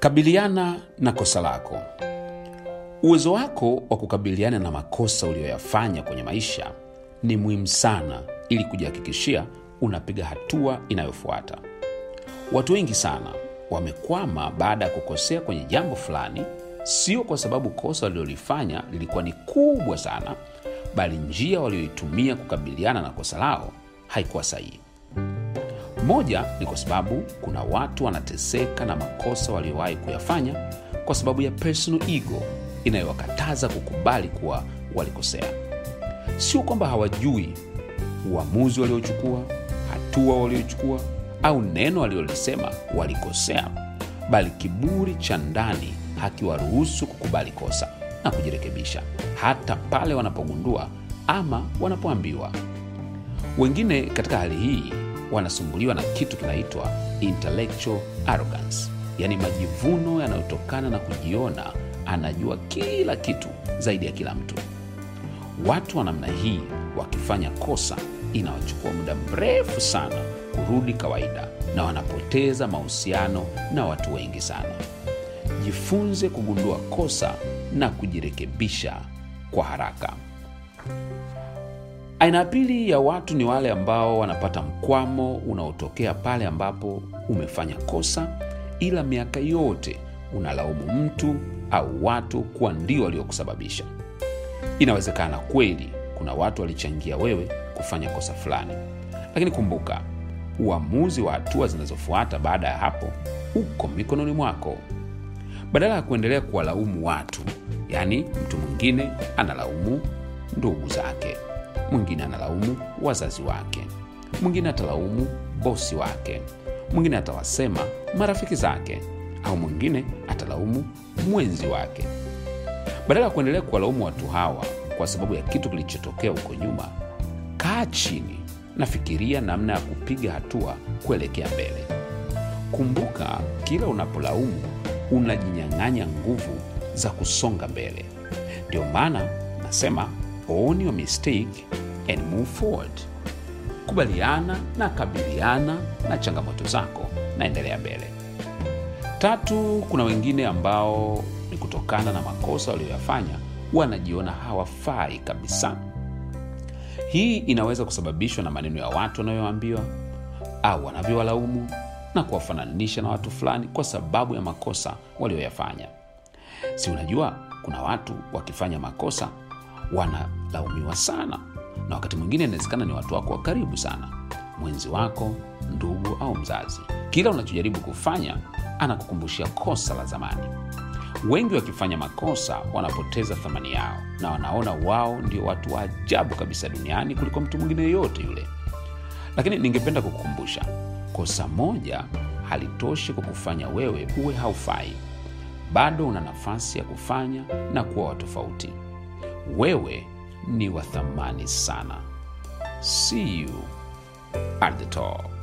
Kabiliana na kosa lako. Uwezo wako wa kukabiliana na makosa uliyoyafanya kwenye maisha ni muhimu sana ili kujihakikishia unapiga hatua inayofuata. Watu wengi sana wamekwama baada ya kukosea kwenye jambo fulani, sio kwa sababu kosa walilolifanya lilikuwa ni kubwa sana, bali njia walioitumia kukabiliana na kosa lao haikuwa sahihi. Moja ni kwa sababu kuna watu wanateseka na makosa waliowahi kuyafanya kwa sababu ya personal ego inayowakataza kukubali kuwa walikosea. Sio kwamba hawajui uamuzi waliochukua, hatua waliochukua au neno waliolisema walikosea, bali kiburi cha ndani hakiwaruhusu kukubali kosa na kujirekebisha, hata pale wanapogundua ama wanapoambiwa. Wengine katika hali hii wanasumbuliwa na kitu kinaitwa intellectual arrogance, yaani majivuno yanayotokana na kujiona anajua kila kitu zaidi ya kila mtu. Watu wa namna hii wakifanya kosa, inawachukua muda mrefu sana kurudi kawaida, na wanapoteza mahusiano na watu wengi sana. Jifunze kugundua kosa na kujirekebisha kwa haraka. Aina ya pili ya watu ni wale ambao wanapata mkwamo unaotokea pale ambapo umefanya kosa, ila miaka yote unalaumu mtu au watu kuwa ndio waliokusababisha. Inawezekana kweli kuna watu walichangia wewe kufanya kosa fulani, lakini kumbuka, uamuzi wa hatua zinazofuata baada ya hapo uko mikononi mwako. Badala ya kuendelea kuwalaumu watu, yaani mtu mwingine analaumu ndugu zake, mwingine analaumu wazazi wake, mwingine atalaumu bosi wake, mwingine atawasema marafiki zake, au mwingine atalaumu mwenzi wake. Badala ya kuendelea kuwalaumu watu hawa kwa sababu ya kitu kilichotokea huko nyuma, kaa chini na fikiria namna ya kupiga hatua kuelekea mbele. Kumbuka, kila unapolaumu unajinyang'anya nguvu za kusonga mbele. Ndio maana nasema own your mistake and move forward. Kubaliana na kabiliana na changamoto zako na endelea mbele. Tatu, kuna wengine ambao ni kutokana na makosa walioyafanya wanajiona hawafai kabisa. Hii inaweza kusababishwa na maneno ya watu wanayoambiwa au wanavyowalaumu na kuwafananisha na watu fulani kwa sababu ya makosa walioyafanya. Si unajua kuna watu wakifanya makosa wanalaumiwa sana, na wakati mwingine inawezekana ni watu wako wa karibu sana, mwenzi wako, ndugu au mzazi. Kila unachojaribu kufanya anakukumbushia kosa la zamani. Wengi wakifanya makosa wanapoteza thamani yao na wanaona wao ndio watu wa ajabu kabisa duniani kuliko mtu mwingine yoyote yule. Lakini ningependa kukukumbusha, kosa moja halitoshi kukufanya wewe uwe haufai. Bado una nafasi ya kufanya na kuwa watofauti. Wewe ni wa thamani sana. See you at the top.